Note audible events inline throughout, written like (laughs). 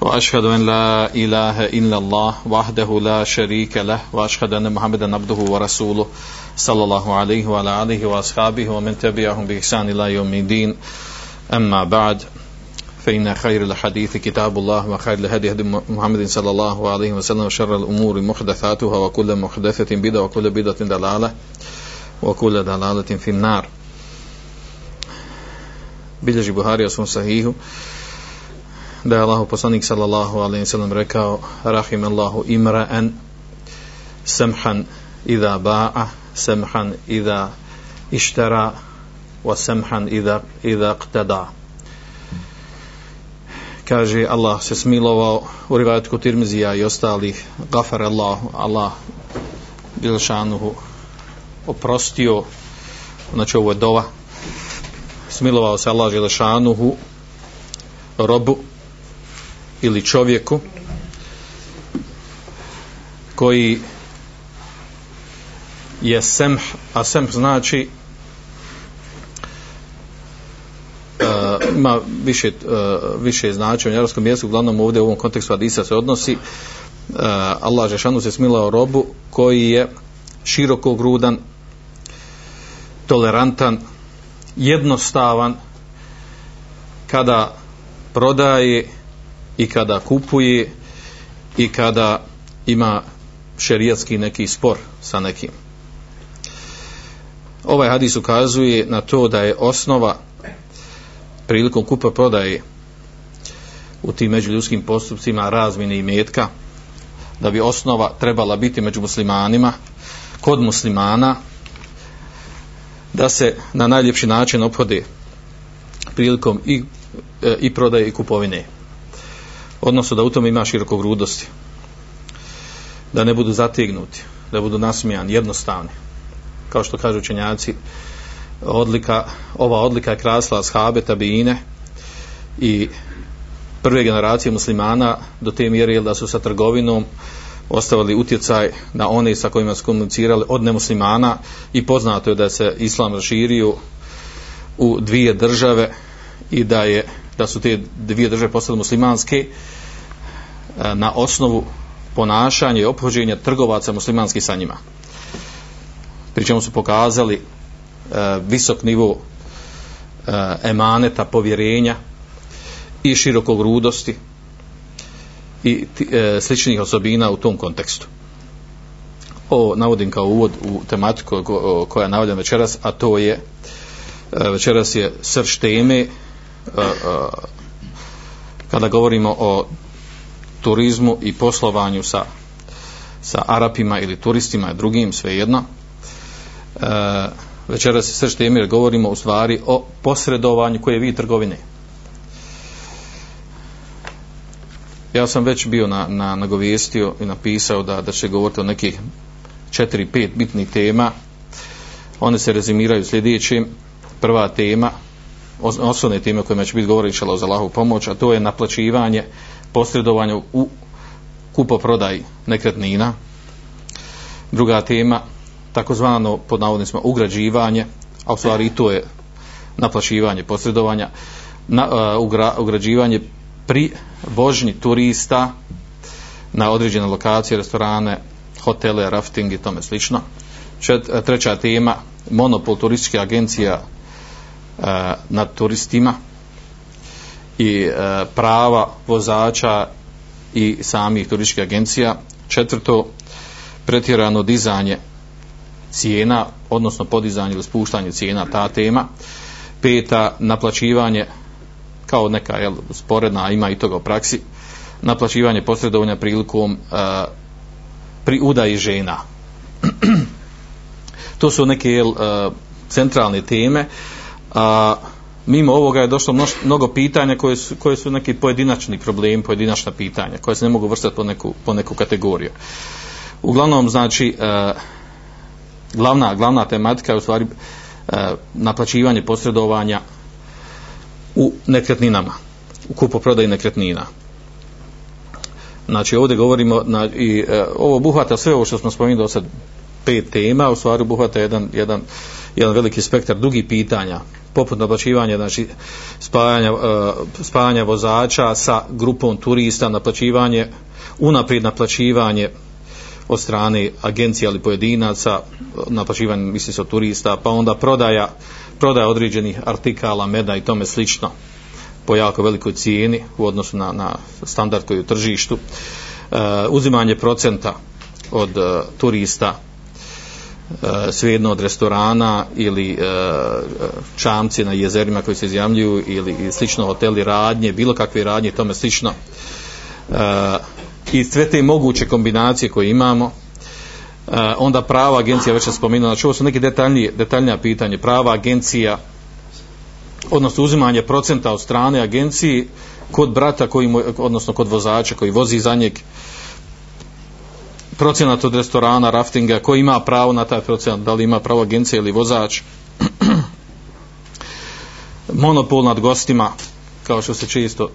وأشهد أن لا إله إلا الله وحده لا شريك له وأشهد أن محمدا عبده ورسوله صلى الله عليه وعلى آله وأصحابه ومن تبعهم بإحسان إلى يوم الدين. أما بعد فإن خير الحديث كتاب الله وخير الهدي هدي محمد صلى الله عليه وسلم وشر الأمور محدثاتها وكل محدثة بدعة وكل بدعة دلالة وكل دلالة في النار. Buhari o svom sahihu da je Allahu poslanik sallallahu alejhi ve sellem rekao rahim Allahu imra'an samhan idha ba'a samhan idha ishtara wa samhan idha, idha qtada kaže Allah se smilovao u rivajatku Tirmizija i ostalih gafar Allah Allah bilšanuhu oprostio znači ovo je dova smilovao se Allah Želešanuhu robu ili čovjeku koji je semh, a semh znači uh, ima više, uh, više značenja u arabskom jeziku, uglavnom ovdje u ovom kontekstu Adisa se odnosi uh, Allah Žešanu se smilao robu koji je široko grudan tolerantan jednostavan kada prodaje i kada kupuje i kada ima šerijatski neki spor sa nekim. Ovaj hadis ukazuje na to da je osnova prilikom kupa prodaje u tim međuljudskim postupcima razmine i metka da bi osnova trebala biti među muslimanima kod muslimana da se na najljepši način ophode prilikom i, e, i prodaje i kupovine. Odnosno da u tome ima široko grudosti. Da ne budu zategnuti, da budu nasmijani, jednostavni. Kao što kažu učenjaci, odlika, ova odlika je krasla shabe, tabine i prve generacije muslimana do te mjere da su sa trgovinom ostavili utjecaj na one sa kojima su komunicirali od nemuslimana i poznato je da se islam raširio u dvije države i da je da su te dvije države postale muslimanske e, na osnovu ponašanja i ophođenja trgovaca muslimanskih sa njima. Pri čemu su pokazali e, visok nivo e, emaneta, povjerenja i širokog rudosti i sličnih osobina u tom kontekstu. Ovo navodim kao uvod u tematiku koja je navodim večeras, a to je večeras je srž teme E, e, kada govorimo o turizmu i poslovanju sa, sa Arapima ili turistima i drugim, svejedno. E, večeras se srž emir govorimo u stvari o posredovanju koje vi trgovine. ja sam već bio na, na, nagovijestio i napisao da, da će govoriti o nekih 4-5 bitnih tema. One se rezimiraju sljedećim. Prva tema, osnovne teme kojima će biti govoriti šala za Allahovu pomoć, a to je naplaćivanje, posredovanje u kupoprodaj nekretnina. Druga tema, takozvano pod navodnicima ugrađivanje, a u stvari i to je naplaćivanje, posredovanja, na, uh, ugra, ugrađivanje pri vožnji turista na određene lokacije, restorane, hotele, rafting i tome slično. Čet, treća tema, monopol turističke agencija E, nad turistima i e, prava vozača i samih turističkih agencija. Četvrto, pretjerano dizanje cijena, odnosno podizanje ili spuštanje cijena, ta tema. Peta, naplaćivanje kao neka jel, sporedna ima i toga u praksi naplaćivanje posredovanja prilikom uh, pri udaji žena (clears throat) to su neke jel, uh, centralne teme a mimo ovoga je došlo mnoš, mnogo pitanja koje su, koje su neki pojedinačni problemi pojedinačna pitanja koje se ne mogu vrstati po neku, po neku kategoriju. Uglavnom znači e, glavna, glavna tematika je u stvari e, naplaćivanje posredovanja u nekretninama u kupoprodaji nekretnina. Znači ovdje govorimo na, i e, ovo buhvata sve ovo što smo spomenuli do sad pet tema, u stvari buhvata jedan, jedan, jedan veliki spektar dugih pitanja poput naplaćivanja znači spajanja, uh, spajanja vozača sa grupom turista naplaćivanje unaprijed naplaćivanje od strane agencija ili pojedinaca naplaćivanje mislim se od turista pa onda prodaja prodaja određenih artikala meda i tome slično po jako velikoj cijeni u odnosu na, na standard koji je u tržištu. Uh, uzimanje procenta od uh, turista Eh, svejedno od restorana ili e, čamci na jezerima koji se izjamljuju ili slično hoteli radnje, bilo kakve radnje tome slično. E, i sve te moguće kombinacije koje imamo onda prava agencija već sam spominala, znači ovo su neke detaljnije, detaljnija pitanje, prava agencija odnosno uzimanje procenta od strane agencije kod brata koji mu, odnosno kod vozača koji vozi za njeg procenat od restorana, raftinga, ko ima pravo na taj procenat, da li ima pravo agencija ili vozač, (clears throat) monopol nad gostima, kao što se često uh,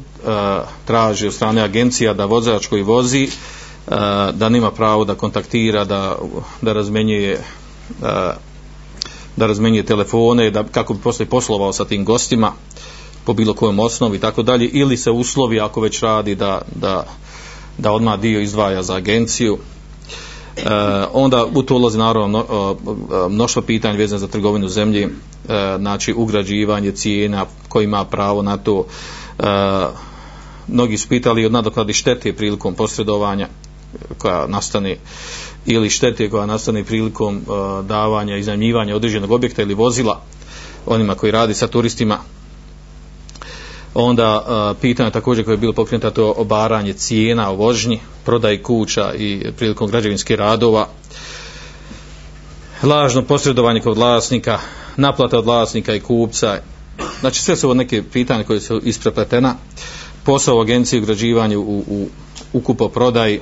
traži od strane agencija, da vozač koji vozi, uh, da nima pravo da kontaktira, da, da razmenjuje uh, da razmenjuje telefone, da, kako bi posle poslovao sa tim gostima, po bilo kojem osnovi i tako dalje, ili se uslovi ako već radi da, da, da odmah dio izdvaja za agenciju, Eh, onda u to ulazi naravno eh, eh, mnoštvo pitanja vezano za trgovinu zemlji, znači ugrađivanje cijena, ko ima pravo na to. Mnogi su pitali od nadokladi štete prilikom posredovanja koja nastane ili štete koja nastane prilikom uh, davanja, iznajmljivanja određenog objekta ili vozila onima koji radi sa turistima onda uh, pitanje također koje je bilo pokrenuto to obaranje cijena u vožnji, prodaj kuća i prilikom građevinskih radova lažno posredovanje kod vlasnika naplata od vlasnika i kupca. Znači sve su ovo neke pitanje koje su isprepletena. Posao u agenciji ugrađivanju u, u, u kupo prodaj e,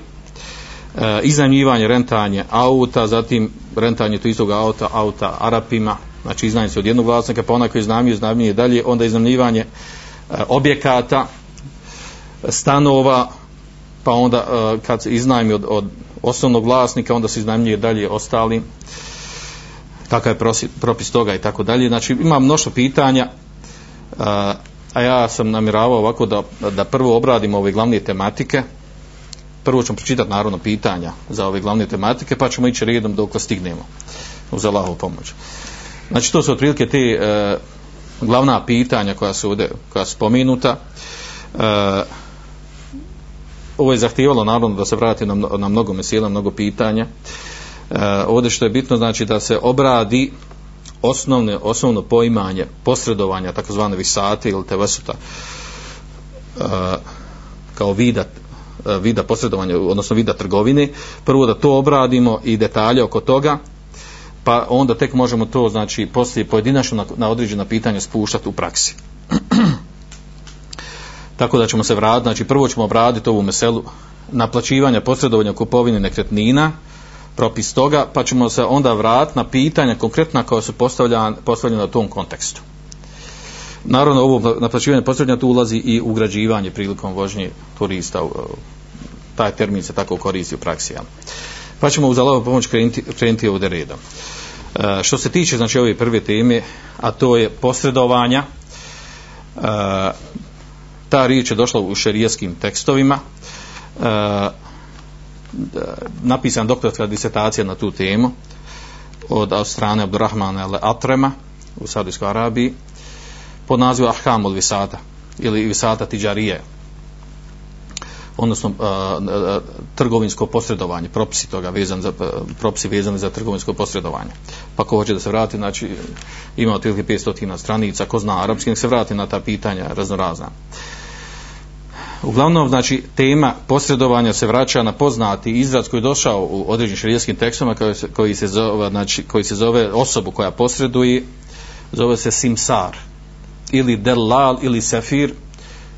iznajmljivanje, rentanje auta zatim rentanje tu istog auta auta Arapima. Znači iznajmljuje se od jednog vlasnika pa onaj koji iznajmljuje, iznajmljuje dalje onda iznajmljivanje E, objekata, stanova, pa onda e, kad se iznajmi od, od osnovnog vlasnika, onda se iznajmljuje dalje ostali, kakav je prosi, propis toga i tako dalje. Znači ima mnoštvo pitanja, e, a ja sam namiravao ovako da, da prvo obradimo ove glavne tematike, prvo ćemo pročitati naravno pitanja za ove glavne tematike, pa ćemo ići redom dok stignemo uz Allahovu pomoć. Znači to su otprilike te glavna pitanja koja su ovdje, koja su spomenuta e, ovo je zahtijevalo naravno da se vrati na, na mnogo mesela, mnogo pitanja. E, ovdje što je bitno znači da se obradi osnovne, osnovno poimanje posredovanja takozvane visate ili tevesuta e, kao vida e, vida posredovanja, odnosno vida trgovine. Prvo da to obradimo i detalje oko toga pa onda tek možemo to znači poslije pojedinačno na, na određena pitanja spuštati u praksi (clears throat) tako da ćemo se vratiti znači prvo ćemo obraditi ovu meselu naplaćivanja posredovanja kupovine nekretnina propis toga pa ćemo se onda vratiti na pitanja konkretna koja su postavljena, postavljena u tom kontekstu naravno ovo naplaćivanje posredovanja tu ulazi i ugrađivanje prilikom vožnje turista taj termin se tako koristi u praksi ja. Pa ćemo uz Allahovu pomoć krenuti, krenuti ovdje redom. E, što se tiče znači ove prve teme, a to je posredovanja, e, ta riječ je došla u šerijskim tekstovima, e, napisan doktorska disertacija na tu temu od, od strane Abdurrahmana Atrema u Saudijskoj Arabiji pod nazivom Ahkam od Visata ili Visata Tidžarije odnosno a, trgovinsko posredovanje, propisi toga vezan za, propisi vezani za trgovinsko posredovanje. Pa ko hoće da se vrati, znači ima otprilike 500 stranica, ko zna arapski, nek se vrati na ta pitanja raznorazna. Uglavnom, znači, tema posredovanja se vraća na poznati izraz koji je došao u određenim šarijetskim tekstovima koji se, koji, se zove, znači, koji se zove osobu koja posreduje, zove se simsar ili delal ili sefir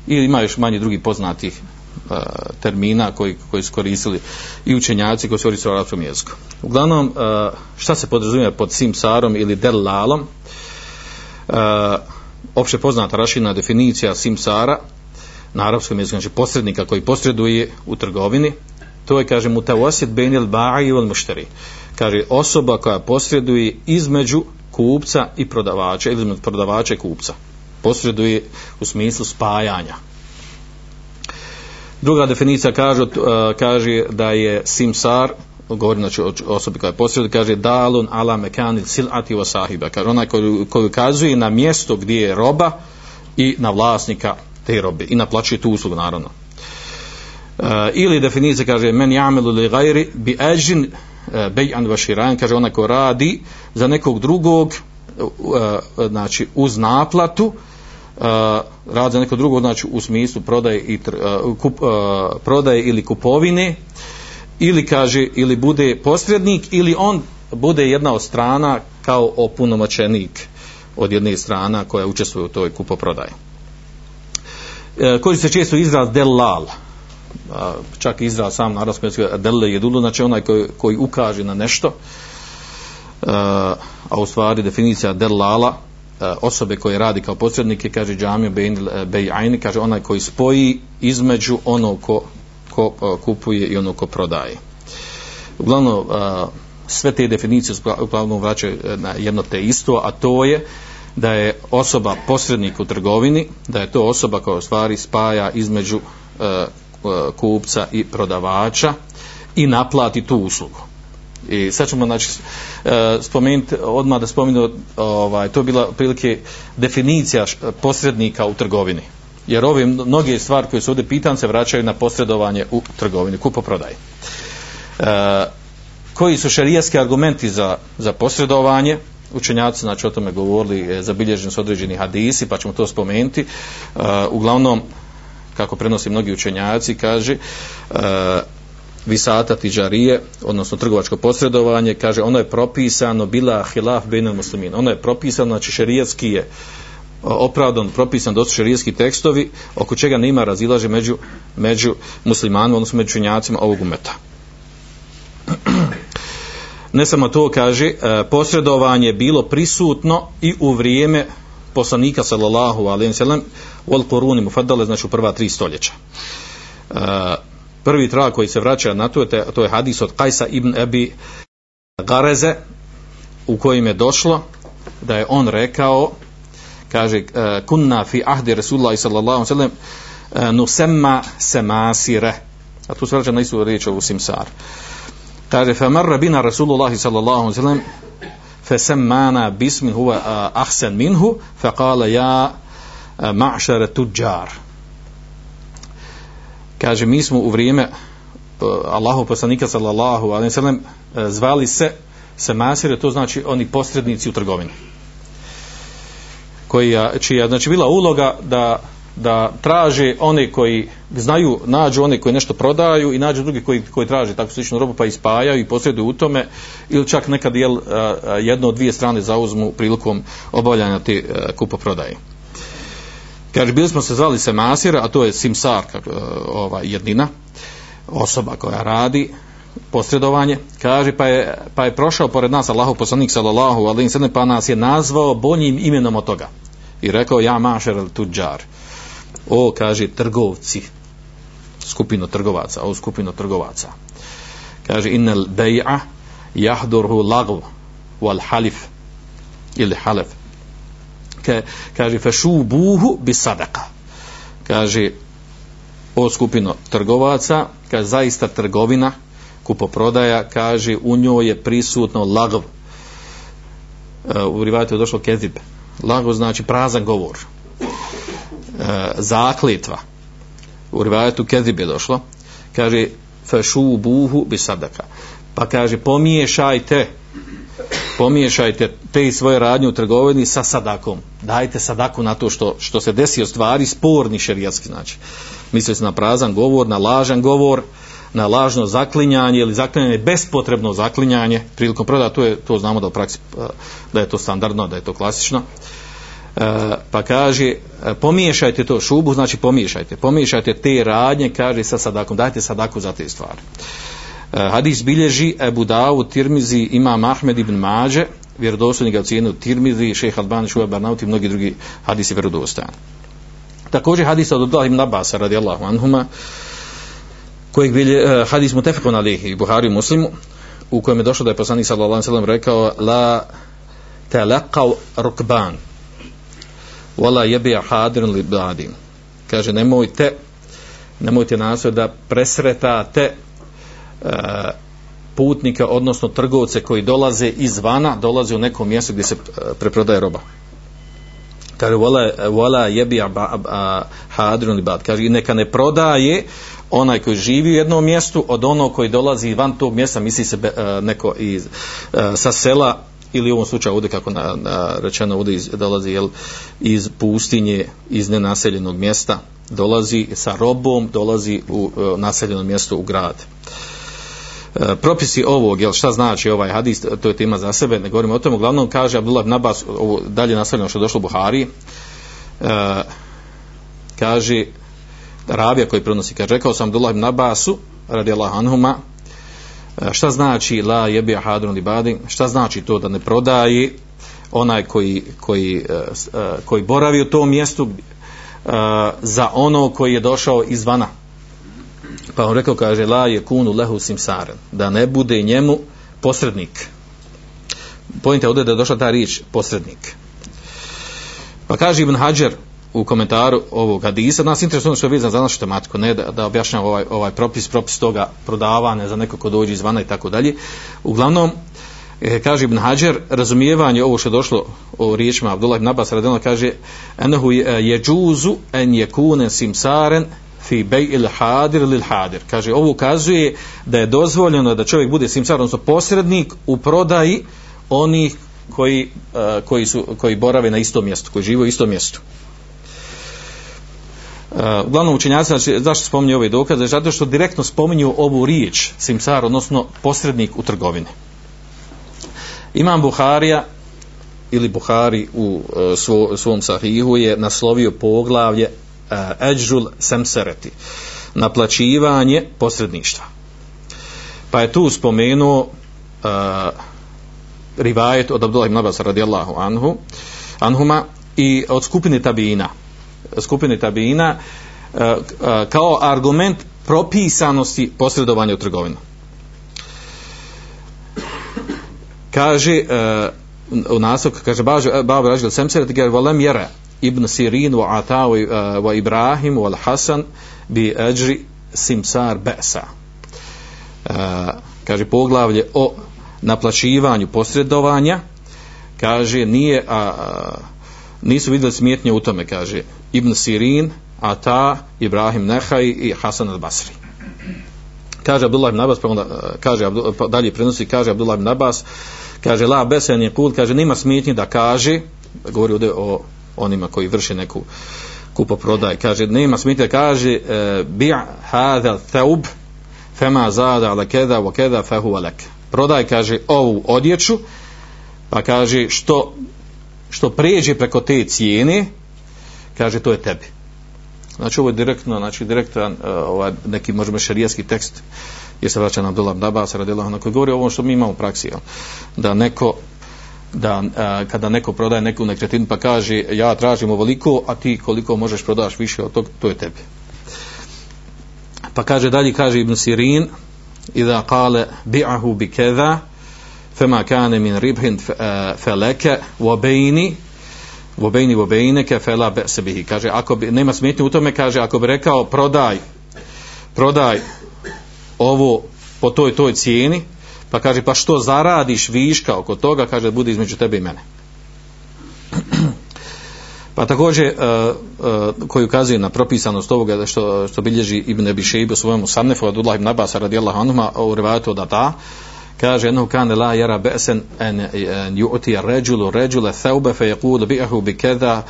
ili ima još manje drugih poznatih uh, termina koji, koji su koristili i učenjaci koji su koristili u arapskom jeziku. Uglavnom, uh, šta se podrazumije pod simsarom ili delalom? opće poznata rašina definicija simsara na arapskom jeziku, znači posrednika koji posreduje u trgovini, to je, kaže, mutawassit benil ba'i wal mushtari. Kaže, osoba koja posreduje između kupca i prodavača, ili između prodavača i kupca. Posreduje u smislu spajanja. Druga definicija kaže, uh, kaže da je simsar, govori znači o osobi koja je posreduje, kaže dalun ala mekanil silati wa sahiba. Kaže, onaj koji, koji ukazuje na mjesto gdje je roba i na vlasnika te robe i naplaćuje tu uslugu naravno. E, ili definicija kaže men jamelu li gajri bi ajin uh, bejan bay'an kaže onaj ko radi za nekog drugog znači uz naplatu rad radi za neko drugo, znači u smislu prodaje i uh, kup, uh, prodaje ili kupovine ili kaže ili bude posrednik ili on bude jedna od strana kao opunomoćenik od jedne strana koja učestvuje u toj kupoprodaji. E, koji se često izraz delal čak izraz sam na arabskom jeziku delle jedulu, znači onaj koji, koji ukaže na nešto e, a u stvari definicija delala E, osobe koje radi kao posrednike kaže džamio e, bejajni, kaže onaj koji spoji između ono ko, ko e, kupuje i ono ko prodaje uglavnom sve te definicije uglavnom vraćaju na jedno te isto a to je da je osoba posrednik u trgovini, da je to osoba koja u stvari spaja između kupca i prodavača i naplati tu uslugu. I sad ćemo znači, e, spomenuti, odmah da spomenu, ovaj, to je bila prilike definicija posrednika u trgovini. Jer ove mnoge stvari koje su ovdje pitan se vraćaju na posredovanje u trgovini, kupo-prodaj. E, koji su šarijaski argumenti za, za posredovanje? učenjaci znači o tome govorili e, zabilježeni su određeni hadisi pa ćemo to spomenuti uh, uglavnom kako prenosi mnogi učenjaci kaže uh, visata tiđarije odnosno trgovačko posredovanje kaže ono je propisano bila hilaf benel muslimin. Ono je propisano znači šerijetski je opravdan propisan dosta šerijski tekstovi oko čega nema razilaže među, među muslimanima odnosno među činjacima ovog umeta. Ne samo to kaže e, posredovanje bilo prisutno i u vrijeme poslanika sallallahu alejhi ve sellem wal quruni mufaddale znači u prva tri stoljeća. E, prvi trag koji se vraća na to je to je hadis od Kajsa ibn Abi Gareze u kojim je došlo da je on rekao kaže e, kunna fi ahdi rasulullah sallallahu alejhi ve sellem nusemma semasire. A tu se vraća na istu riječ ovu simsar. Kaže fa marra bina rasulullah sallallahu alejhi ve sellem bismin huwa ahsan minhu faqala ja e, ya tuđar tujjar kaže mi smo u vrijeme e, Allahu poslanika sallallahu alejhi ve sellem zvali se se masire to znači oni posrednici u trgovini koji čija znači bila uloga da da traže one koji znaju, nađu one koji nešto prodaju i nađu drugi koji, koji traže takvu sličnu robu pa ispajaju i posreduju u tome ili čak nekad jel, e, e, jedno od dvije strane zauzmu prilikom obavljanja te kupoprodaje. Kaže, bili smo se zvali Semasir, a to je Simsar, kako, e, ova jednina, osoba koja radi posredovanje, kaže, pa je, pa je prošao pored nas Allahu poslanik sallallahu alaihi sallam, pa nas je nazvao boljim imenom od toga. I rekao, ja mašer al tuđar. O kaže trgovci skupino trgovaca o skupino trgovaca. Kaže innal bay'a yahduru lagv wal halif ili halef ke, kaže buhu bi sadaka kaže o skupino trgovaca kaže zaista trgovina kupoprodaja kaže u njoj je prisutno lagv. E, u rivajatu je došlo kezib. Lagv znači prazan govor. E, zaklitva. Zakletva u rivajetu kezib je došlo. Kaže fešu buhu bi sadaka pa kaže pomiješajte pomiješajte te svoje radnje u trgovini sa sadakom. Dajte sadaku na to što, što se desi o stvari sporni šerijatski znači misli se na prazan govor na lažan govor na lažno zaklinjanje ili zaklinjanje bespotrebno zaklinjanje. Prilikom prodaja to je to znamo da u praksi eh, da je to standardno da je to klasično. E, pa kaže eh, pomiješajte to šubu znači pomiješajte. Pomiješajte te radnje kaže sa sadakom. Dajte sadaku za te stvari. e, E, hadis bilježi Ebu Davu Tirmizi Imam Ahmed ibn Mađe vjerodostojni ga ocjenio Tirmizi, šeha Albani, Šuva Barnauti i mnogi drugi hadisi vjerodostojani. Također hadis od Abdullah ibn Abbas radijallahu anhuma kojeg bilje uh, hadis mutefekon alihi Buhari muslimu u kojem je došlo da je poslanik sallallahu alejhi ve sellem rekao la talaqaw rukban wala yabi hadirun li badin kaže nemojte nemojte nasoj da presretate putnika, odnosno trgovce koji dolaze izvana dolaze u neko mjesto gdje se e, preprodaje roba. Kaže wala wala yabi hadrun li bad. Kaže neka ne prodaje onaj koji živi u jednom mjestu od onog koji dolazi van tog mjesta misli se be, e, neko iz e, sa sela ili u ovom slučaju ovdje kako na, na, rečeno ovdje iz, dolazi jel, iz pustinje iz nenaseljenog mjesta. Dolazi sa robom dolazi u naseljenom naseljeno mjesto u grad. E, propisi ovog jel, šta znači ovaj hadis to je tema za sebe ne govorimo o tome, uglavnom kaže Abdullah Nabas ovo dalje nastavljeno što je došlo u Buhari uh, kaže ravija koji prenosi, kaže, rekao sam Abdullah ibn Abbasu, radi Allah anhuma, e, šta znači la jebi hadrun li badi, šta znači to da ne prodaje onaj koji, koji, koji boravi u tom mjestu za ono koji je došao izvana. Pa on rekao, kaže, la je kunu lehu simsaren, da ne bude njemu posrednik. Pojente ovdje da je došla ta riječ posrednik. Pa kaže Ibn Hajar, u komentaru ovog hadisa. Nas interesuje ono što je vezano za našu tematiku, ne da, da objašnjam ovaj, ovaj propis, propis toga prodavane za neko ko dođe izvana i tako dalje. Uglavnom, e, kaže Ibn Hajar, razumijevanje ovo što je došlo o riječima Abdullah ibn Abbas radijalno kaže enahu e, je džuzu en je kunen simsaren fi bej il hadir lil hadir. Kaže, ovo ukazuje da je dozvoljeno da čovjek bude simsar, odnosno posrednik u prodaji onih koji, uh, koji, su, koji borave na istom mjestu, koji žive u istom mjestu. Uh, uglavnom učenjaci, znači, zašto spominju ove dokaze? Zato što direktno spominju ovu riječ, simsar, odnosno posrednik u trgovini. Imam Buharija, ili Buhari u uh, svo, svom sahihu je naslovio poglavlje uh, Semsereti, naplaćivanje posredništva. Pa je tu spomenuo uh, rivajet od Abdullah ibn Abbas radijallahu anhu, anhuma i od skupine tabina, skupine tabina e, kao argument propisanosti posredovanja u trgovinu. Kaže e, u nastavku, kaže Baba Ražil Semseret, jer volem jera Ibn Sirin wa Ata eh, wa Ibrahim wa Hasan bi ajri simsar besa. Eh, kaže poglavlje o naplaćivanju posredovanja kaže nije a, a nisu vidjeli smjetnje u tome, kaže Ibn Sirin, Ata, Ibrahim Nehaj i Hasan al-Basri. Kaže Abdullah ibn Abbas, pa onda eh, kaže, pa dalje prenosi, kaže Abdullah ibn Abbas, kaže La Besen je kul, kaže nema smjetnje da kaže, govori ovdje o onima koji vrše neku kupo prodaj, kaže nema smite kaže e, bi' hadha thaub fema zada ala keda wa keda fahu lak Prodaj, kaže, ovu odjeću, pa kaže što što pređe preko te cijene, kaže to je tebi. Znači ovo je direktno, znači direktan e, ovaj, neki možemo šerijski tekst je se vraća na Abdullah Dabas radila na koji govori o ovom što mi imamo u praksi jel? da neko da a, kada neko prodaje neku nekretinu pa kaže ja tražim ovoliko a ti koliko možeš prodaš više od tog to je tebi. Pa kaže dalje kaže Ibn Sirin idha kale bi'ahu bi keda fema kane min ribhin e, feleke wa bejni wa wa fela be'se bihi. Kaže ako bi, nema smetnje u tome kaže ako bi rekao prodaj prodaj ovo po toj toj cijeni pa kaže pa što zaradiš viška oko toga? Kaže bude između tebe i mene. (clears throat) Pa također uh, uh, koji ukazuje na propisanost ovoga što, što bilježi Ibn Abi Shayb u svojemu Sannefu od Udlah ibn Abbas radijallahu anuma, u rivajatu da ta kaže eno kane la yara ba'san an yu'ti ar-rajulu rajula thawba fa yaqulu bi'ahu bi kadha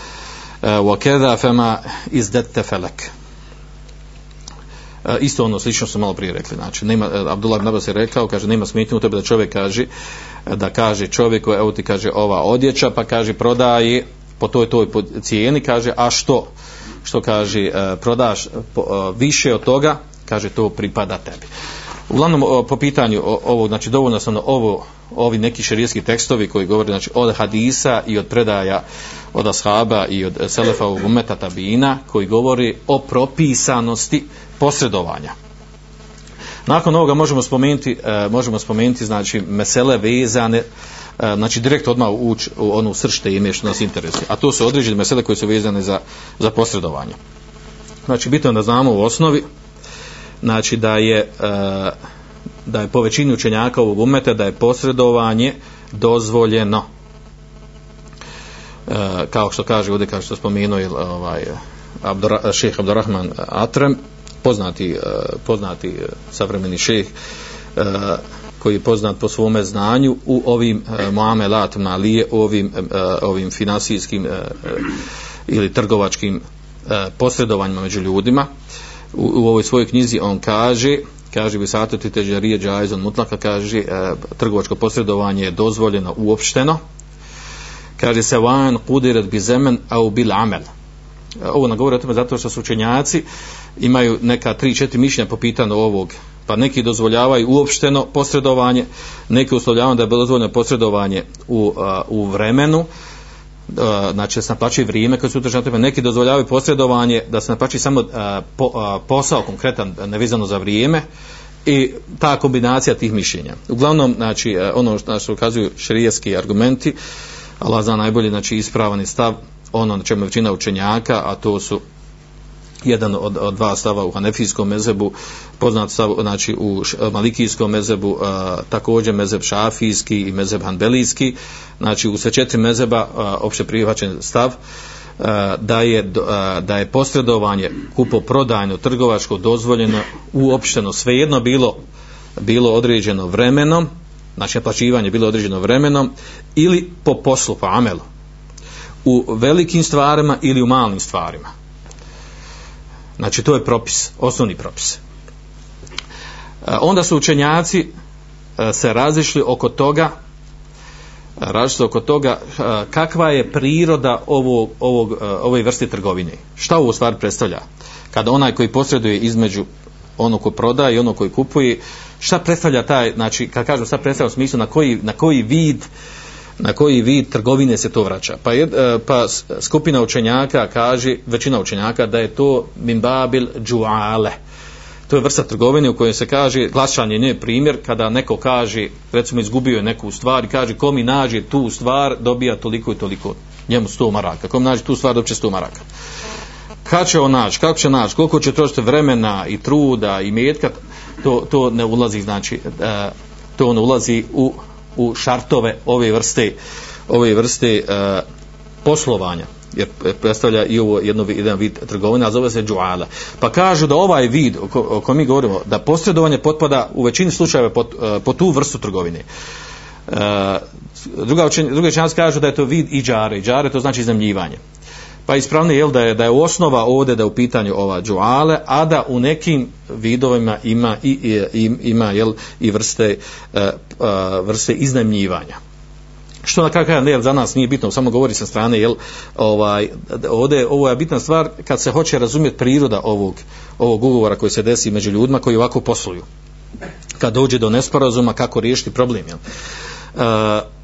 e, wa kadha fama izdatta falak. E, isto ono slično smo malo prije rekli znači nema e, Abdullah ibn Abbas je rekao kaže nema smetnje u tebe da čovjek kaže e, da kaže čovjeku evo ti kaže ova odjeća pa kaže prodaji po toj toj cijeni kaže a što što kaže prodaš više od toga kaže to pripada tebi. Uglavnom po pitanju ovog znači dovoljno sam ono, ovo ovi neki šerijski tekstovi koji govore znači, od hadisa i od predaja od ashaba i od selefa u umeta tabina koji govori o propisanosti posredovanja. Nakon ovoga možemo spomenuti, e, možemo spomenuti znači mesele vezane e, znači direkt odmah ući u onu srž ime što nas interesuje. A to su određene mesele koje su vezane za, za posredovanje. Znači bitno da znamo u osnovi znači da je e, da je po većini učenjaka ovog umeta da je posredovanje dozvoljeno Eh, kao što kaže ovdje kao što spomenuo je ovaj Abdura, šejh Abdurrahman Atrem poznati eh, poznati eh, savremeni šejh koji je poznat po svome znanju u ovim muamelat malije ovim ovim finansijskim ili trgovačkim posredovanjima među ljudima. U, u ovoj svojoj knjizi on kaže kaže bi satati teđarije džajzon mutlaka kaže trgovačko posredovanje je dozvoljeno uopšteno kaže se van kudirat bi zemen au bil amel. E, ovo nagovore o tome zato što su učenjaci imaju neka tri, četiri mišljenja po pitanju ovog. Pa neki dozvoljavaju uopšteno posredovanje neki uslovljavaju da je dozvoljeno posredovanje u, a, u vremenu znači da se naplaćuje vrijeme koje su utržene tome, neki dozvoljavaju posredovanje da se naplaćuje samo a, po, posao konkretan nevezano za vrijeme i ta kombinacija tih mišljenja. Uglavnom, znači, ono što, što ukazuju šerijetski argumenti, Allah zna najbolje, znači, ispravan stav, ono na čemu je većina učenjaka, a to su jedan od, od dva stava u Hanefijskom mezebu, poznat stav znači, u Malikijskom mezebu, a, također mezeb Šafijski i mezeb Hanbelijski, znači u sve četiri mezeba a, opšte prihvaćen stav, a, da je, a, da je posredovanje kupo-prodajno trgovačko dozvoljeno uopšteno svejedno bilo bilo određeno vremenom, znači plaćivanje bilo određeno vremenom ili po poslu, po amelu u velikim stvarima ili u malim stvarima Znači to je propis, osnovni propis. E, onda su učenjaci e, se razišli oko toga e, različito oko toga kakva je priroda ovog, ovog, ove vrste trgovine. Šta ovo stvar predstavlja? Kada onaj koji posreduje između ono ko prodaje i ono koji kupuje, šta predstavlja taj, znači, kad kažem šta predstavlja u smislu na koji, na koji vid na koji vid trgovine se to vraća. Pa, je, e, pa skupina učenjaka kaže, većina učenjaka, da je to mimbabil džuale. To je vrsta trgovine u kojoj se kaže, glašanje nije primjer, kada neko kaže, recimo izgubio je neku stvar i kaže, ko mi nađe tu stvar, dobija toliko i toliko, njemu sto maraka. Ko mi nađe tu stvar, dobće sto maraka. Kad će on naći, kako će naći, koliko će trošiti vremena i truda i metka, to, to ne ulazi, znači, e, to ne ulazi u u šartove ove vrste ove vrste uh, poslovanja jer predstavlja i ovo jedno jedan vid trgovine, a zove se džuala. Pa kažu da ovaj vid o, ko, o kojem mi govorimo, da posredovanje potpada u većini slučajeva pod, uh, e, pod tu vrstu trgovine. Uh, druga učenja, druga učenja kažu da je to vid i džare. I džare to znači iznemljivanje. Pa ispravno je da je da je osnova ovdje da je u pitanju ova džuale, a da u nekim vidovima ima i, i ima jel i vrste e, e vrste iznajmljivanja. Što na kakav ne za nas nije bitno, samo govori sa strane jel ovaj ovdje ovo je bitna stvar kad se hoće razumjeti priroda ovog ovog ugovora koji se desi među ljudima koji ovako posluju. Kad dođe do nesporazuma kako riješiti problem jel. E,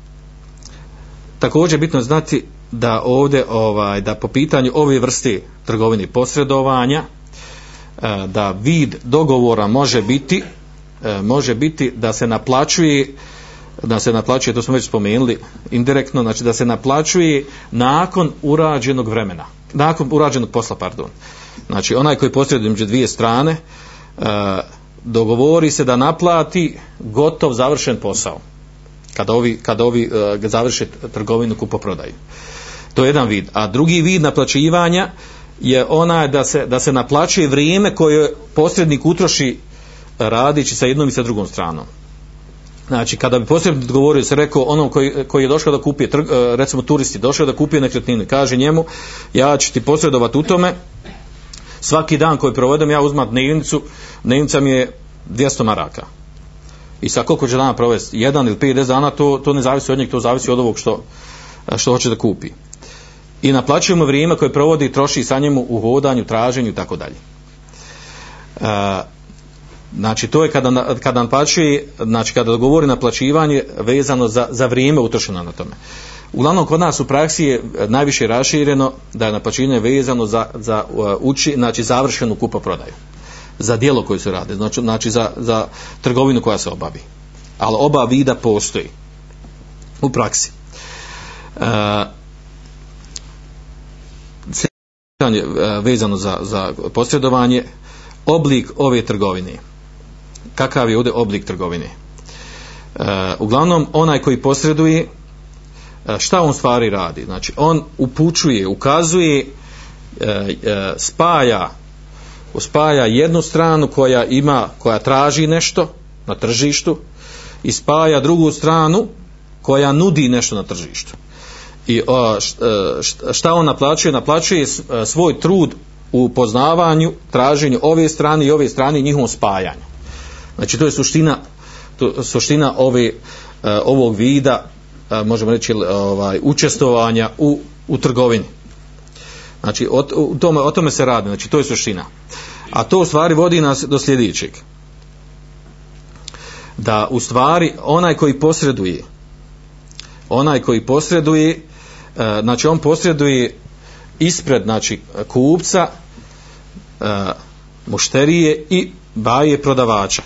također bitno znati da ovdje ovaj da po pitanju ove vrste trgovine posredovanja e, da vid dogovora može biti e, može biti da se naplaćuje da se naplaćuje, to smo već spomenuli indirektno, znači da se naplaćuje nakon urađenog vremena nakon urađenog posla, pardon. Znači onaj koji posreduje među dvije strane e, dogovori se da naplati gotov završen posao kada ovi, kada ovi e, završe trgovinu kupoprodaju To je jedan vid. A drugi vid naplaćivanja je onaj da se, da se naplaćuje vrijeme koje posrednik utroši e, radići sa jednom i sa drugom stranom. Znači, kada bi posrednik govorio, se rekao onom koji, koji je došao da kupi, trg, e, recimo turisti, došao da kupi nekretninu, kaže njemu, ja ću ti posredovati u tome, svaki dan koji provodim, ja uzmat dnevnicu, dnevnica mi je 200 maraka. I sa koliko će dana provesti? Jedan ili pet, dana, to, to ne zavisi od njeg, to zavisi od ovog što, što hoće da kupi i naplaćuje mu vrijeme koje provodi i troši sa njemu u hodanju, traženju i tako dalje. E, znači to je kada, kada naplaćuje, znači kada govori naplaćivanje vezano za, za vrijeme utrošeno na tome. Uglavnom kod nas u praksi je najviše rašireno da je naplaćivanje vezano za, za e, uči, znači završenu kupo prodaju. Za dijelo koje se radi, znači, znači za, za trgovinu koja se obavi. Ali oba vida postoji u praksi. E, uh, pitanje e, vezano za, za posredovanje oblik ove trgovine kakav je ovdje oblik trgovine e, uglavnom onaj koji posreduje e, šta on stvari radi znači on upućuje, ukazuje e, e, spaja spaja jednu stranu koja ima koja traži nešto na tržištu i spaja drugu stranu koja nudi nešto na tržištu. I o, e, šta on naplaćuje? Naplaćuje e, svoj trud u poznavanju traženju ove strane i ove strane i njihovom spajanju. Znači to je suština to, suština ove e, ovog vida možemo reći ovaj učestvovanja u, u trgovini znači o, o, tome, o tome se radi znači to je suština. A to u stvari vodi nas do sljedećeg. Da u stvari onaj koji posreduje onaj koji posreduje E, znači on posreduje ispred znači kupca e, mušterije i baje prodavača.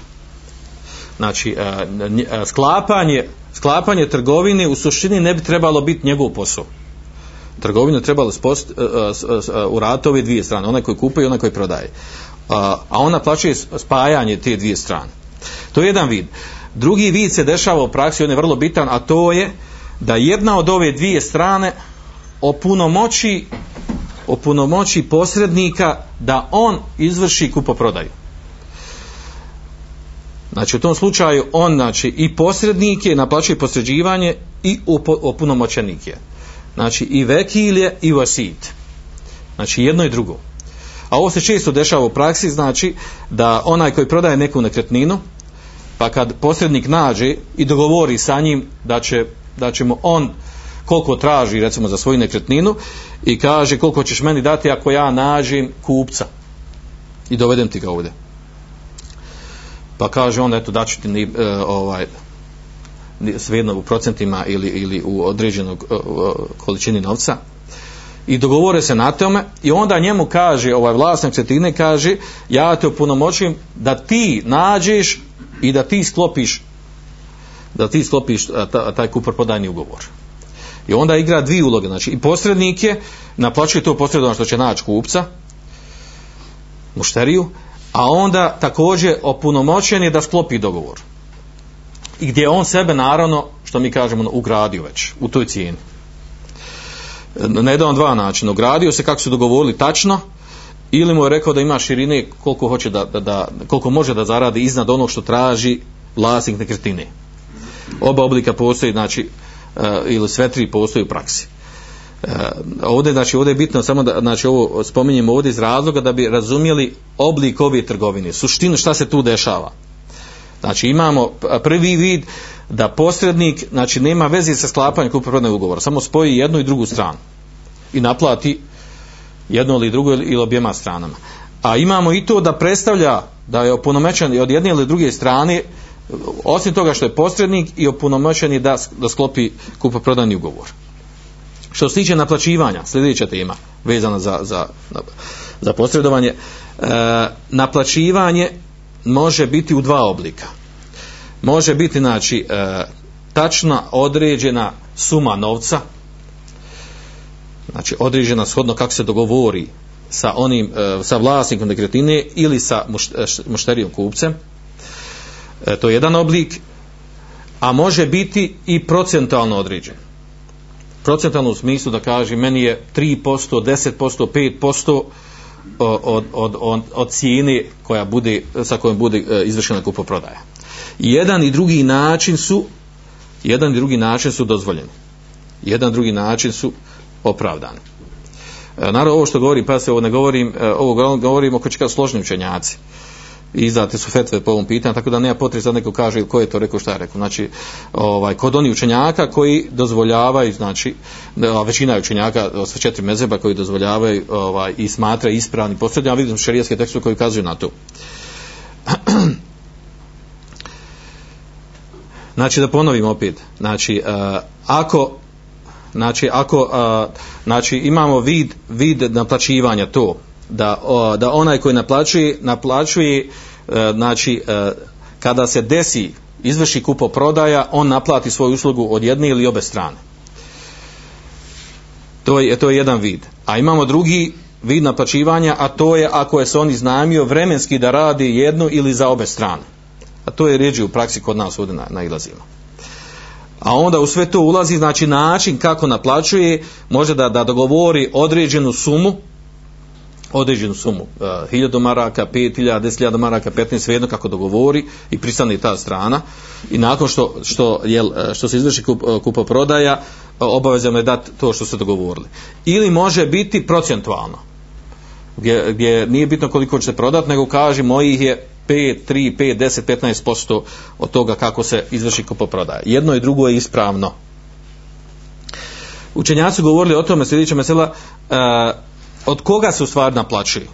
Znači e, e sklapanje sklapanje trgovine u suštini ne bi trebalo biti njegov posao trgovinu trebalo spost, e, e, e, u ratove dvije strane onaj koji kupuje i onaj koji prodaje a ona plaćuje spajanje te dvije strane to je jedan vid drugi vid se dešava u praksi on je vrlo bitan a to je da jedna od ove dvije strane opunomoći opunomoći posrednika da on izvrši kupoprodaju. Znači u tom slučaju on znači i posrednike naplaćuje posređivanje i opunomoćenike. Znači i vekilje i vasit. Znači jedno i drugo. A ovo se često dešava u praksi, znači da onaj koji prodaje neku nekretninu, pa kad posrednik nađe i dogovori sa njim da će da će mu on koliko traži recimo za svoju nekretninu i kaže koliko ćeš meni dati ako ja nađem kupca i dovedem ti ga ovdje pa kaže on eto daću ti ni, e, ovaj svejedno u procentima ili, ili u određenog količini novca i dogovore se na tome i onda njemu kaže ovaj vlasnik cetine kaže ja te opunomoćujem da ti nađeš i da ti sklopiš da ti sklopiš taj kupoprodajni ugovor. I onda igra dvije uloge, znači i posrednik je, naplaćuje to posredovanje što će naći kupca, mušteriju, a onda također opunomoćen je da sklopi dogovor. I gdje on sebe naravno, što mi kažemo, ugradio već u toj cijeni. E, na jedan dva načina. Ugradio se kako su dogovorili tačno, ili mu je rekao da ima širine koliko hoće da, da, da koliko može da zaradi iznad onog što traži vlasnik nekretnine oba oblika postoji znači uh, ili sve tri postoji u praksi uh, ovdje znači ovdje je bitno samo da znači ovo spominjemo ovdje iz razloga da bi razumjeli oblik ove trgovine suštinu šta se tu dešava znači imamo prvi vid da posrednik znači nema veze sa sklapanjem kupoprodajnog ugovora samo spoji jednu i drugu stranu i naplati jedno ili drugo ili objema stranama a imamo i to da predstavlja da je oponomećan od jedne ili druge strane osim toga što je posrednik i opunomoćen je da, da sklopi kupoprodajni ugovor. Što se tiče naplaćivanja, sljedeća tema vezana za, za, za posredovanje, e, naplaćivanje može biti u dva oblika. Može biti znači e, tačna određena suma novca, znači određena shodno kako se dogovori sa onim e, sa vlasnikom nekretnine ili sa e, mušterijom kupcem e, to je jedan oblik a može biti i procentalno određen procentalno u smislu da kaže meni je 3%, 10%, 5% od, od, od, od cijene koja bude, sa kojom bude e, izvršena kupoprodaja. I jedan i drugi način su jedan i drugi način su dozvoljeni. Jedan i drugi način su opravdani. E, naravno ovo što govorim, pa se ovo ne govorim, e, ovo govorim oko čeka složni učenjaci izdate su fetve po ovom pitanju, tako da nema potrebe da neko kaže ko je to rekao, šta je rekao. Znači, ovaj, kod onih učenjaka koji dozvoljavaju, znači, većina učenjaka s četiri mezeba koji dozvoljavaju ovaj, i smatra ispravni posljednje, a ja vidim šarijaske tekstu koji ukazuju na to. (clears throat) Znači, da ponovim opet. Znači, uh, ako znači, ako uh, znači, imamo vid, vid naplaćivanja to, da da onaj koji naplaćuje naplaćuje e, znači e, kada se desi izvrši kupo prodaja on naplati svoju uslugu od jedne ili obe strane. To je to je jedan vid. A imamo drugi vid naplaćivanja a to je ako je se on iznajmio vremenski da radi jednu ili za obe strane. A to je rijeđi u praksi kod nas ovdje nailazimo. A onda u sve to ulazi znači način kako naplaćuje, može da, da dogovori određenu sumu, određenu sumu, e, 1000 maraka, 5000, 10.000 maraka, 15, svejedno kako dogovori i pristane ta strana i nakon što, što, jel, e, što se izvrši kup, e, kupo prodaja, obavezano je dati to što se dogovorili. Ili može biti procentualno, gdje, gdje nije bitno koliko ćete prodati, nego kaži mojih je 5, 3, 5, 10, 15% od toga kako se izvrši kupoprodaja. Jedno i drugo je ispravno. Učenjaci govorili o tome sljedeće mesela, uh, od koga se u stvari naplaćuje?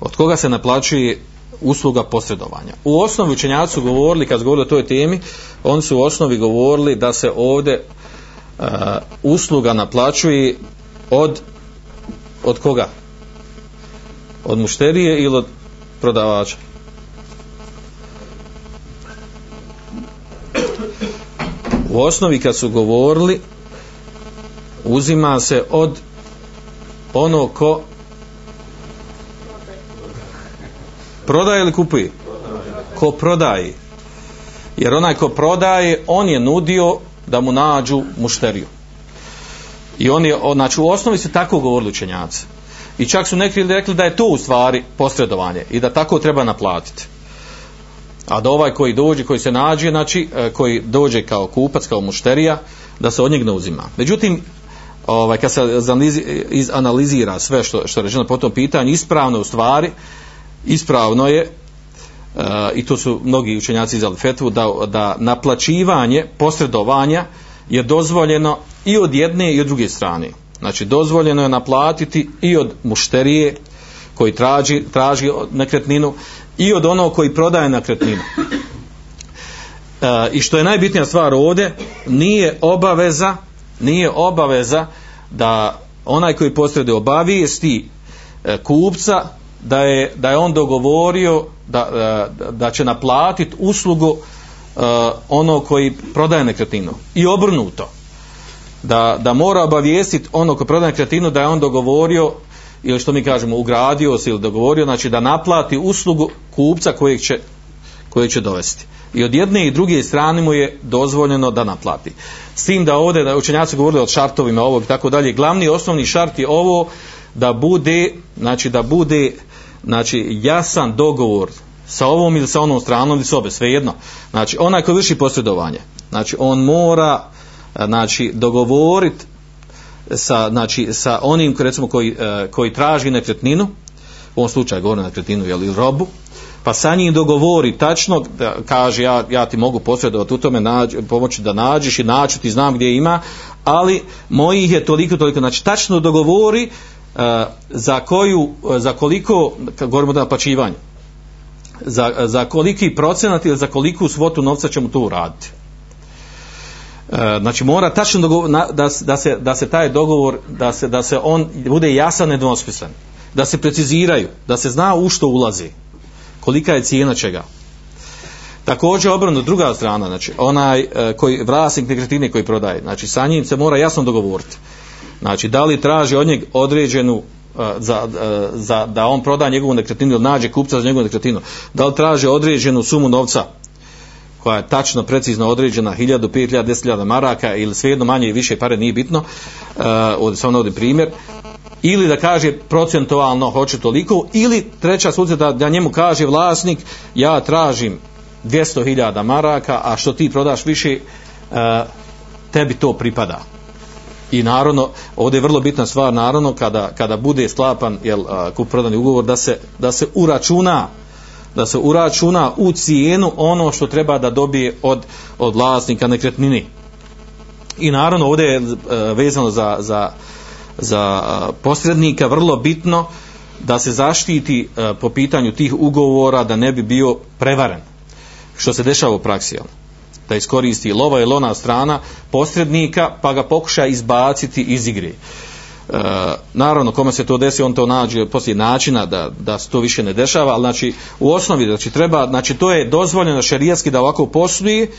Od koga se naplaćuje usluga posredovanja? U osnovi učenjaci su govorili, kad su govorili o toj temi, oni su u osnovi govorili da se ovdje uh, usluga naplaćuje od od koga? Od mušterije ili od prodavača. U osnovi kad su govorili uzima se od ono ko prodaje ili kupuje? Ko prodaje. Jer onaj ko prodaje, on je nudio da mu nađu mušteriju. I on je, znači u osnovi se tako govorili učenjaci. I čak su neki rekli da je to u stvari posredovanje i da tako treba naplatiti. A da ovaj koji dođe, koji se nađe, znači e, koji dođe kao kupac, kao mušterija, da se od njeg ne uzima. Međutim, ovaj, kad se analizira sve što, što je rečeno po tom pitanju, ispravno u stvari, ispravno je, uh, i to su mnogi učenjaci iz Alfetu, da, da naplaćivanje, posredovanja je dozvoljeno i od jedne i od druge strane. Znači dozvoljeno je naplatiti i od mušterije koji traži, traži nekretninu i od onog koji prodaje nekretninu. E, I što je najbitnija stvar ovdje, nije obaveza, nije obaveza da onaj koji posreduje obavijesti e, kupca da je, da je on dogovorio da, da, da će naplatiti uslugu uh, ono koji prodaje nekretninu. I obrnuto. Da, da mora obavijestiti ono koji prodaje nekretninu da je on dogovorio ili što mi kažemo ugradio se ili dogovorio znači da naplati uslugu kupca kojeg će, kojeg će dovesti. I od jedne i druge strane mu je dozvoljeno da naplati s tim da ovdje da učenjaci govorili o šartovima ovog i tako dalje glavni osnovni šart je ovo da bude znači da bude znači jasan dogovor sa ovom ili sa onom stranom ili s obe svejedno. Znači onaj ko vrši posredovanje znači on mora znači dogovoriti sa znači sa onim recimo koji eh, koji traži nekretninu u ovom slučaju govori nekretninu ili robu pa sa njim dogovori tačno da kaže ja, ja ti mogu posredovati u tome nađ, pomoći da nađeš i naću ti znam gdje ima ali mojih je toliko toliko. Znači tačno dogovori uh, za koju za koliko kad govorimo da naplaćivanje za, za koliki procenat ili za koliku svotu novca ćemo to uraditi. E, znači mora tačno dogovor, da, da, se, da se taj dogovor da se, da se on bude jasan nedvosmislen. Da se preciziraju da se zna u što ulazi kolika je cijena čega. Također obrano druga strana znači onaj e, koji vlasnik nekretnine koji prodaje znači sa njim se mora jasno dogovoriti. Znači da li traži od njeg određenu e, za, e, za, da on proda njegovu nekretninu ili nađe kupca za njegovu nekretninu. Da li traži određenu sumu novca koja je tačno, precizno određena 1000, 5000, 10.000 maraka ili svejedno manje i više pare nije bitno. Uh, ovdje samo navodim primjer ili da kaže procentualno hoće toliko ili treća sudca da, da njemu kaže vlasnik ja tražim 200.000 maraka a što ti prodaš više e, tebi to pripada. I naravno ovdje je vrlo bitna stvar naravno kada, kada bude sklapan jel, kupoprodajni ugovor da se, da se uračuna da se uračuna u cijenu ono što treba da dobije od, od vlasnika nekretnine. I naravno ovdje je e, vezano za, za, za posrednika vrlo bitno da se zaštiti po pitanju tih ugovora da ne bi bio prevaren. što se dešava u praksi, jel? da iskoristi lova ili ona strana posrednika pa ga pokuša izbaciti iz igre. E, naravno, kome se to desi, on to nađe poslije načina da, da se to više ne dešava, ali znači, u osnovi, znači, treba, znači, to je dozvoljeno šerijatski da ovako posluje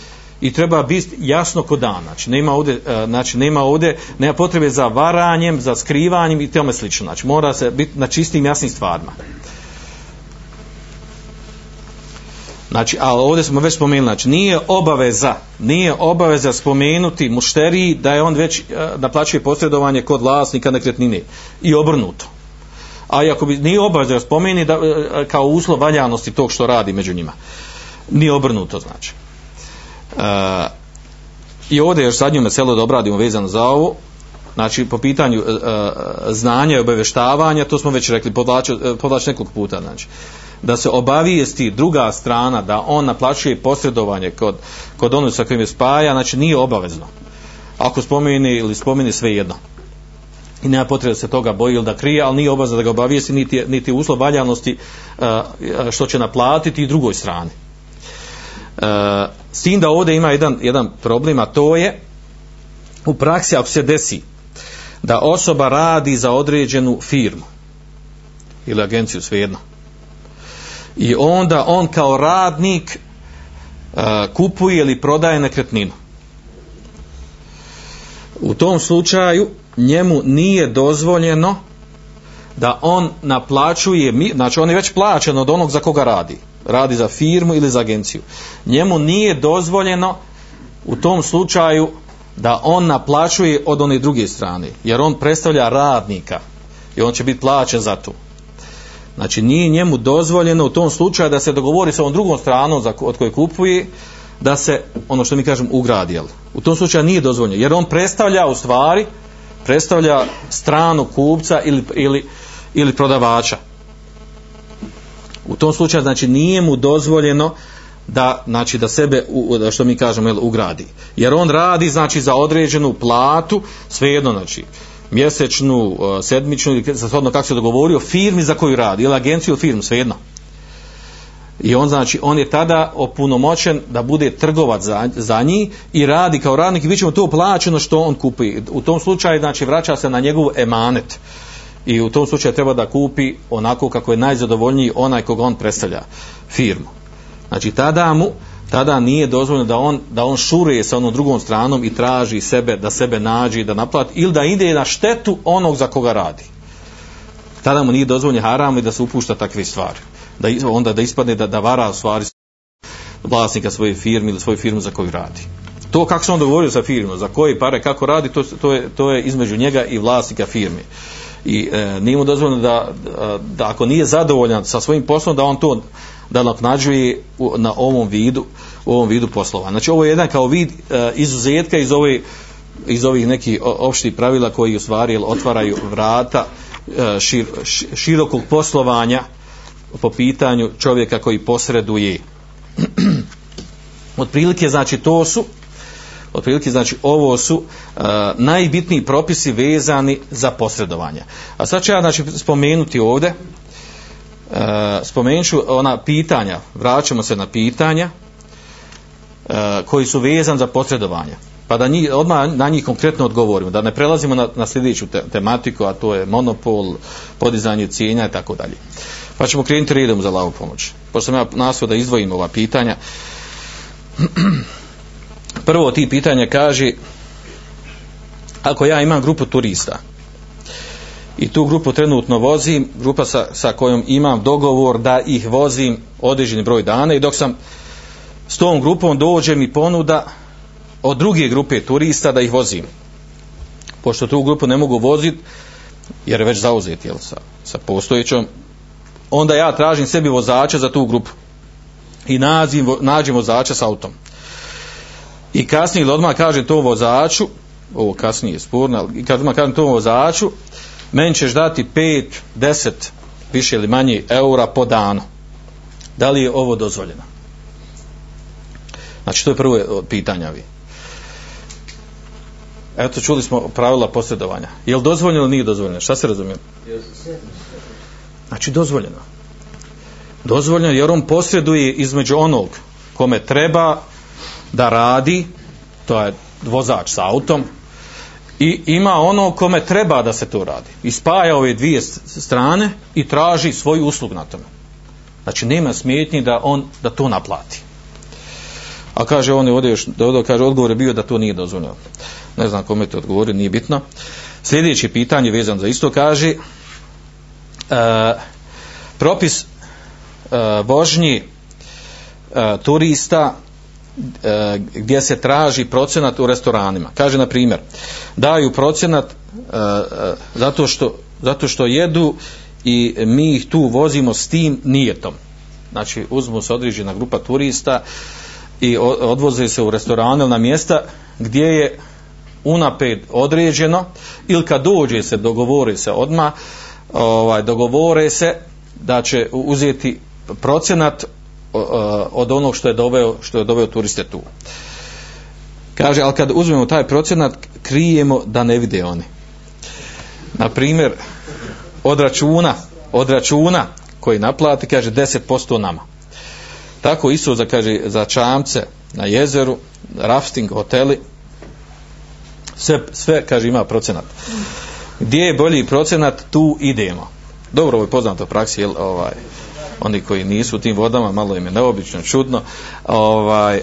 i treba biti jasno kod dan. Znači, nema ovdje, e, znači, nema ovdje, nema potrebe za varanjem, za skrivanjem i tome slično. Znači, mora se biti na čistim, jasnim stvarima. Znači, ali ovdje smo već spomenuli, znači, nije obaveza, nije obaveza spomenuti mušteriji da je on već uh, naplaćuje posredovanje kod vlasnika nekretnine i obrnuto. A ako bi nije obaveza da spomeni da, e, kao uslov valjanosti tog što radi među njima. Nije obrnuto, znači. Uh, I ovdje još zadnju meselo da obradimo vezano za ovo, znači po pitanju e, e znanja i obaveštavanja, to smo već rekli, podlač, e, podlač nekoliko puta, znači. Da se obavijesti druga strana da on naplaćuje posredovanje kod, kod onog sa kojim je spaja, znači nije obavezno. Ako spomeni ili spomeni sve jedno. I nema potrebe da se toga boji ili da krije, ali nije obavezno da ga obavijesti niti, niti uslov valjanosti što će naplatiti i drugoj strani. S tim da ovdje ima jedan, jedan problem, a to je u praksi ako se desi da osoba radi za određenu firmu ili agenciju svejedno i onda on kao radnik uh, kupuje ili prodaje nekretninu. U tom slučaju njemu nije dozvoljeno da on naplaćuje, znači on je već plaćen od onog za koga radi. Radi za firmu ili za agenciju. Njemu nije dozvoljeno u tom slučaju da on naplaćuje od one druge strane. Jer on predstavlja radnika i on će biti plaćen za to. Znači nije njemu dozvoljeno u tom slučaju da se dogovori sa ovom drugom stranom za, od koje kupuje, da se, ono što mi kažem, ugradi. Jel? U tom slučaju nije dozvoljeno, jer on predstavlja u stvari, predstavlja stranu kupca ili, ili, ili prodavača. U tom slučaju, znači, nije mu dozvoljeno da, znači, da sebe, što mi kažemo, jel, ugradi. Jer on radi, znači, za određenu platu, svejedno, znači, mjesečnu, e, sedmičnu ili shodno kako se dogovorio firmi za koju radi ili agenciju ili firmu, svejedno. I on znači, on je tada opunomoćen da bude trgovac za, za njih i radi kao radnik i bit ćemo to plaćeno što on kupi. U tom slučaju, znači, vraća se na njegov emanet. I u tom slučaju treba da kupi onako kako je najzadovoljniji onaj koga on predstavlja firmu. Znači, tada mu, tada nije dozvoljeno da on, da on šure sa onom drugom stranom i traži sebe, da sebe nađi, da naplati, ili da ide na štetu onog za koga radi. Tada mu nije dozvoljeno haram i da se upušta takve stvari. Da, onda da ispadne da, da vara stvari vlasnika svoje firme ili svoju firmu za koju radi. To kako se on dogovorio sa firmom, za koje pare, kako radi, to, to, je, to je između njega i vlasnika firme. I e, nije mu dozvoljeno da, da, da ako nije zadovoljan sa svojim poslom, da on to da naknađuje na ovom vidu u ovom vidu poslova. Znači ovo je jedan kao vid e, izuzetka iz ove iz ovih nekih opštih pravila koji u stvari otvaraju vrata e, šir, širokog poslovanja po pitanju čovjeka koji posreduje. (clears throat) Otprilike znači to su otprilike znači ovo su uh, najbitniji propisi vezani za posredovanje. A sad ću ja znači spomenuti ovdje uh, spomenut ću ona pitanja, vraćamo se na pitanja uh, koji su vezani za posredovanje. Pa da njih, odmah na njih konkretno odgovorimo, da ne prelazimo na, na sljedeću te, tematiku, a to je monopol, podizanje cijenja i tako dalje. Pa ćemo krenuti redom za lavu pomoć. Pošto sam ja nasio da izdvojim ova pitanja. (clears throat) Prvo ti pitanje kaže ako ja imam grupu turista i tu grupu trenutno vozim, grupa sa, sa kojom imam dogovor da ih vozim određeni broj dana i dok sam s tom grupom dođe mi ponuda od druge grupe turista da ih vozim. Pošto tu grupu ne mogu voziti, jer je već zauzeti jel, sa, sa postojećom, onda ja tražim sebi vozača za tu grupu. I nađem, nađem vozača s autom. I kasnije ili odmah kažem to vozaču, ovo kasnije je spurno, i kad odmah kažem to vozaču, meni ćeš dati 5, 10, više ili manje eura po danu. Da li je ovo dozvoljeno? Znači, to je prvo pitanja vi. Eto, čuli smo pravila posjedovanja. Je li dozvoljeno ili nije dozvoljeno? Šta se razumije? Znači, dozvoljeno. Dozvoljeno jer on posjeduje između onog kome treba da radi, to je vozač sa autom, i ima ono kome treba da se to radi. I spaja ove dvije strane i traži svoju uslug na tome. Znači nema smjetnji da on da to naplati. A kaže on je ovdje još dodao, kaže odgovor je bio da to nije dozvoljeno. Ne znam kome to odgovori, nije bitno. Sljedeće pitanje vezano za isto kaže uh, propis uh, vožnji e, turista E, gdje se traži procenat u restoranima. Kaže na primjer, daju procenat e, e, zato, što, zato što jedu i mi ih tu vozimo s tim nijetom. Znači uzmu se određena grupa turista i odvoze se u restorane na mjesta gdje je unapred određeno ili kad dođe se dogovore se odma ovaj dogovore se da će uzeti procenat od onog što je doveo što je doveo turiste tu. Kaže, ali kad uzmemo taj procenat, krijemo da ne vide oni. Na primjer, od računa, od računa koji naplati, kaže 10% nama. Tako isto za, kaže, za čamce na jezeru, rafting, hoteli, sve, sve, kaže, ima procenat. Gdje je bolji procenat, tu idemo. Dobro, ovo je poznato praksi, jel, ovaj, oni koji nisu u tim vodama, malo im je neobično, čudno. Ovaj,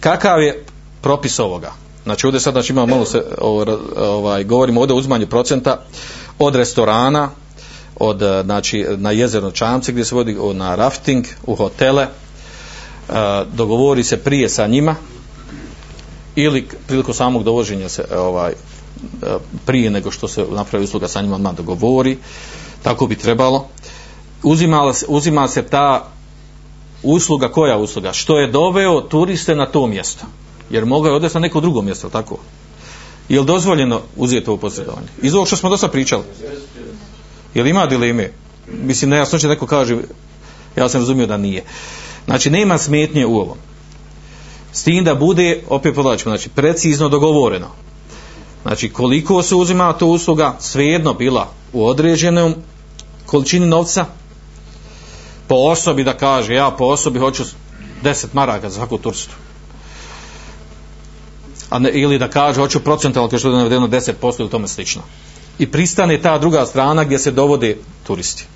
kakav je propis ovoga? Znači ovdje sad znači, imamo malo se, ovaj, govorimo ovdje o uzmanju procenta od restorana, od, eh, znači, na jezerno čamce gdje se vodi na rafting, u hotele, eh, dogovori se prije sa njima ili priliku samog dovoženja se eh, ovaj, prije nego što se napravi usluga sa njima odmah dogovori tako bi trebalo uzimala, se, uzima se ta usluga, koja usluga? Što je doveo turiste na to mjesto. Jer mogao je odvesti na neko drugo mjesto, tako? Je li dozvoljeno uzeti ovo posredovanje? Iz ovog što smo dosta pričali. Je li ima dileme? Mislim, nejasno će neko kaže, ja sam razumio da nije. Znači, nema smetnje u ovom. S tim da bude, opet podlačimo, znači, precizno dogovoreno. Znači, koliko se uzima to usluga, svejedno bila u određenom količini novca, po osobi da kaže ja po osobi hoću 10 maraka za svaku turstu. A ne, ili da kaže hoću procentalno kao što je navedeno 10% ili tome slično. I pristane ta druga strana gdje se dovode turisti.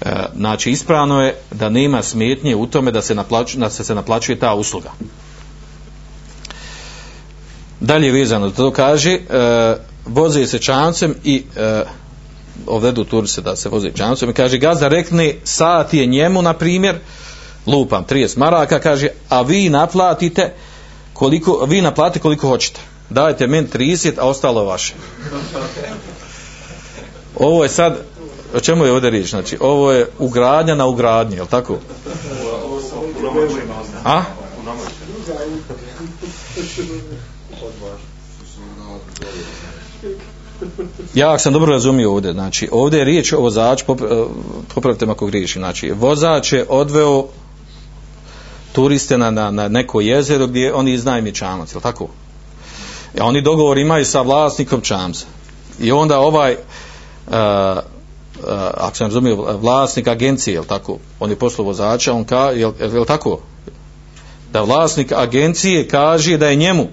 E, znači ispravno je da nema smetnje u tome da se, naplaću, da se, se naplaćuje ta usluga. Dalje vezano to kaže e, voze se čancem i e, ovdedu turiste da se voze džamcom i kaže gazda rekne sat je njemu na primjer. Lupam 30 maraka kaže a vi naplatite koliko vi naplatite koliko hoćete. Dajte men 30 a ostalo vaše. Ovo je sad o čemu je ovdje riječ? Znači ovo je ugradnja na ugradnje je tako? A? Ja sam dobro razumio ovdje, znači ovdje je riječ o vozaču, eh, popravite me ako griješim, znači vozač je odveo turiste na, na, na neko jezero gdje oni iznajmi čamac, je tako? I oni dogovor imaju sa vlasnikom čamca. I onda ovaj, uh, uh, ako sam razumio, vlasnik agencije, je tako? On je poslao vozača, on ka, je, je, je tako? Da vlasnik agencije kaže da je njemu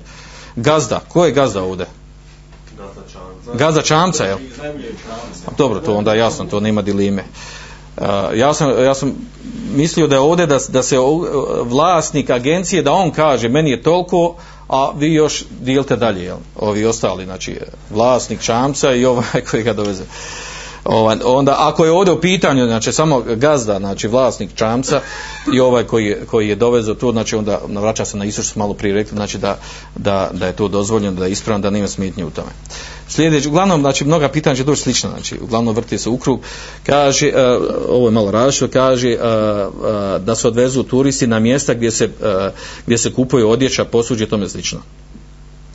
gazda. Ko je gazda ovdje? Gaza čamca, jel? Dobro, to onda jasno, to nema dilime. Uh, e, ja, sam, ja sam mislio da je ovdje da, da se vlasnik agencije, da on kaže meni je toliko, a vi još dijelite dalje, jel? Ovi ostali, znači vlasnik čamca i ovaj (laughs) koji ga doveze. Uh, Ovaj, onda ako je ovdje u pitanju znači samo gazda znači vlasnik čamca i ovaj koji je, koji je dovezao to znači onda vraća se na Isus što malo prije rekli znači da, da, da je to dozvoljeno da je ispravno da nema smetnje u tome. Sljedeći uglavnom znači mnoga pitanja će doći slično znači uglavnom vrti se u krug. Kaže uh, ovo je malo različito kaže uh, uh, da se odvezu turisti na mjesta gdje se, uh, gdje se kupuje odjeća posuđe tome slično.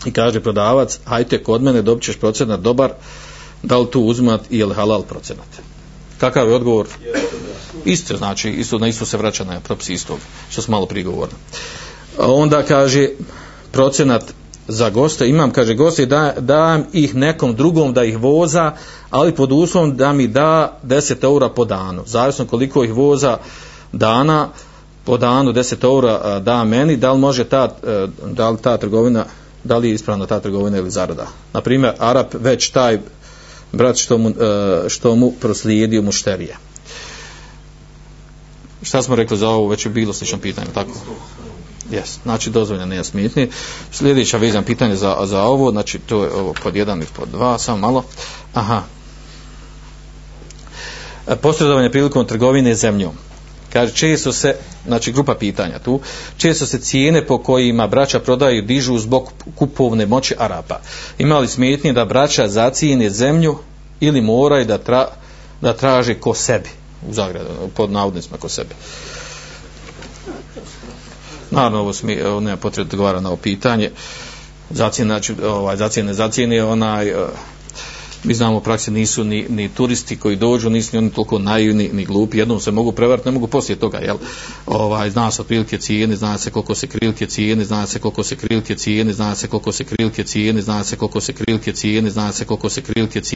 I kaže prodavac hajte kod mene dobit ćeš procenat dobar uh, da li tu uzmat i je li halal procenat. Kakav je odgovor? Isto, znači, isto, na isto se vraća na propis istog, što smo malo prigovorili. Onda kaže procenat za goste, imam, kaže, goste, da, dajem ih nekom drugom da ih voza, ali pod uslovom da mi da 10 eura po danu. Zavisno koliko ih voza dana, po danu 10 eura da meni, da li može ta, e, da li ta trgovina, da li je ispravna ta trgovina ili zarada. Na primjer, već taj brat što mu, e, što mu proslijedio mušterije. Šta smo rekli za ovo, već je bilo slično pitanje, tako? Yes. znači dozvoljeno nije smitni. Sljedeća vezan pitanje za, za ovo, znači to je ovo pod jedan i pod dva, samo malo. Aha. E, posredovanje prilikom trgovine zemljom. Kaže, često se, znači grupa pitanja tu, često se cijene po kojima braća prodaju dižu zbog kupovne moći Arapa. Imali smetnje da braća zacijene zemlju ili moraju da, tra, da traže ko sebi, u zagradu, pod navodnicima ko sebi. Naravno, ovo, smi, nema potrebno da na ovo pitanje. Zacijene, znači, ovaj, zacijene, zacijene, onaj, uh, mi znamo u praksi nisu ni, ni turisti koji dođu, nisu ni oni toliko naivni, ni glupi, jednom se mogu prevariti, ne mogu poslije toga, jel? Ovaj, zna se otprilike cijene, zna se koliko se krilke cijene, zna se koliko se krilke cijene, zna se koliko se krilke cijene, zna se koliko se krilke cijene, zna se koliko se krilke cijene,